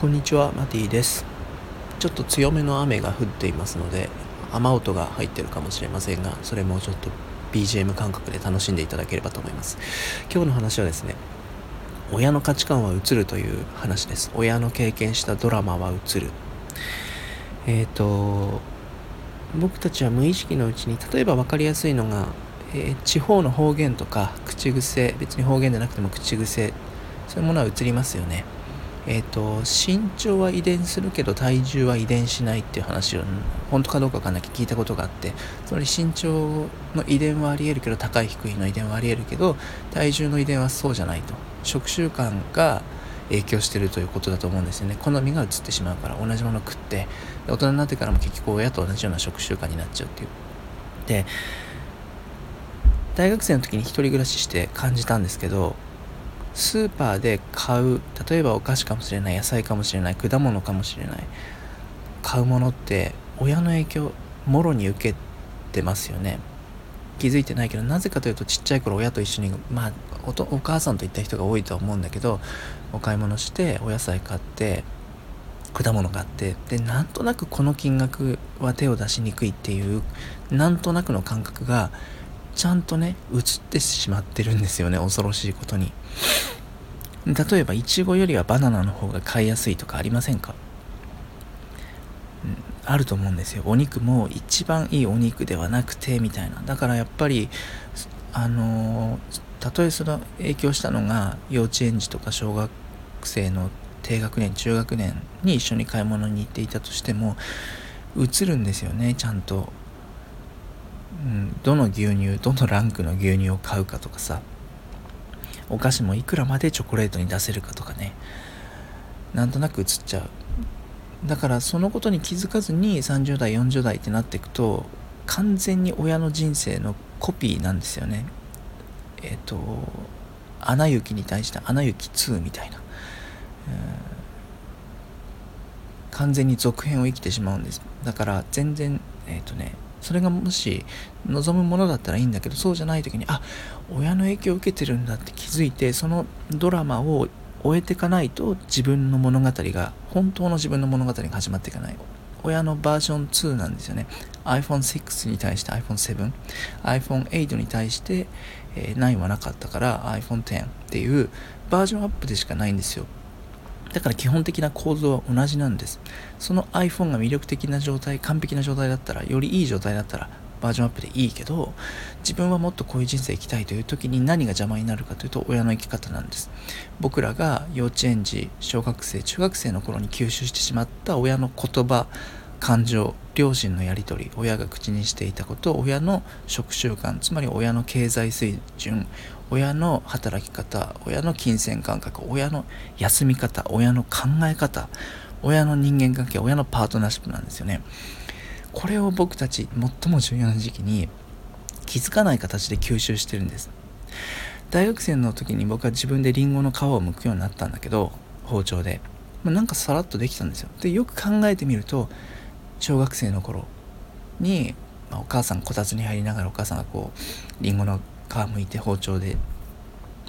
こんにちはマティです。ちょっと強めの雨が降っていますので雨音が入ってるかもしれませんがそれもちょっと BGM 感覚で楽しんでいただければと思います。今日の話はですね親の価値観は映るという話です。親の経験したドラマは映る。えっ、ー、と僕たちは無意識のうちに例えば分かりやすいのが、えー、地方の方言とか口癖別に方言でなくても口癖そういうものは映りますよね。えっ、ー、と身長は遺伝するけど体重は遺伝しないっていう話を本当かどうかわかんないけど聞いたことがあってつまり身長の遺伝はありえるけど高い低いの遺伝はありえるけど体重の遺伝はそうじゃないと。食習慣が影響してるということだと思うんですよね。好みが移ってしまうから同じもの食って大人になってからも結局親と同じような食習慣になっちゃうっていう。で大学生の時に一人暮らしして感じたんですけどスーパーで買う例えばお菓子かもしれない野菜かもしれない果物かもしれない買うものって親の影響もろに受けてますよね。気づいてないけどなぜかというとちっちゃい頃親と一緒にまあおお母さんと行った人が多いとは思うんだけどお買い物してお野菜買って果物買ってでなんとなくこの金額は手を出しにくいっていうなんとなくの感覚がちゃんとね映ってしまってるんですよね恐ろしいことに。例えばいちごよりはバナナの方が買いやすいとかありませんか、うん、あると思うんですよ。お肉も一番いいお肉ではなくてみたいな。だからやっぱりあのたとえその影響したのが幼稚園児とか小学生の低学年中学年に一緒に買い物に行っていたとしても映るんですよねちゃんと。どの牛乳どのランクの牛乳を買うかとかさ。お菓子もいくらまでチョコレートに出せるかとかね。なんとなく映っちゃう。だからそのことに気づかずに30代40代ってなっていくと完全に親の人生のコピーなんですよね。えっ、ー、と「アナ雪」に対して「アナ雪2」みたいな、完全に続編を生きてしまうんです。だから全然えっ、ー、とねそれがもし望むものだったらいいんだけどそうじゃない時にあ親の影響を受けてるんだって気づいてそのドラマを終えていかないと自分の物語が本当の自分の物語が始まっていかない。親のバージョン2なんですよね。iPhone6 に対して iPhone7 iPhone8 に対して、え、9はなかったから iPhone10 っていうバージョンアップでしかないんですよ。だから基本的な構造は同じなんです。その iPhone が魅力的な状態、完璧な状態だったら、よりいい状態だったら、バージョンアップでいいけど、自分はもっとこういう人生生きたいという時に何が邪魔になるかというと、親の生き方なんです。僕らが幼稚園児、小学生、中学生の頃に吸収してしまった親の言葉、感情、両親のやり取り、親が口にしていたこと、親の食習慣、つまり親の経済水準、親の働き方親の金銭感覚親の休み方親の考え方親の人間関係親のパートナーシップなんですよね。これを僕たち最も重要な時期に気づかない形で吸収してるんです。大学生の時に僕は自分でリンゴの皮を剥くようになったんだけど包丁で、まあ、なんかさらっとできたんですよ。でよく考えてみると小学生の頃に、まあ、お母さんこたつに入りながらお母さんがこうリンゴの皮むいて包丁で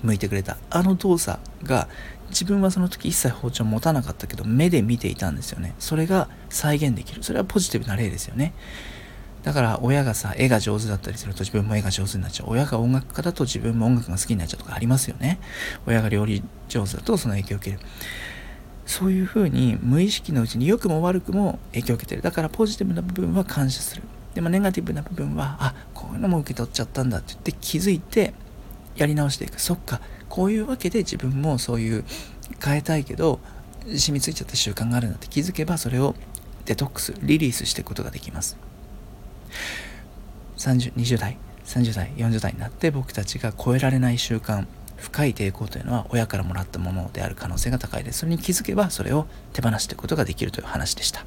剥いてくれた。あの動作が自分はその時一切包丁持たなかったけど目で見ていたんですよね。それが再現できる。それはポジティブな例ですよね。だから親がさ絵が上手だったりすると自分も絵が上手になっちゃう。親が音楽家だと自分も音楽が好きになっちゃうとかありますよね。親が料理上手だとその影響を受ける。そういうふうに無意識のうちに良くも悪くも影響を受けてる。だからポジティブな部分は感謝する。でもネガティブな部分はあこういうのも受け取っちゃったんだって言って気づいてやり直していく。そっか。こういうわけで自分もそういう変えたいけど染みついちゃった習慣があるんだって気づけばそれをデトックスリリースしていくことができます。30 20代30代40代になって僕たちが超えられない習慣深い抵抗というのは親からもらったものである可能性が高いです。それに気づけばそれを手放していくことができるという話でした。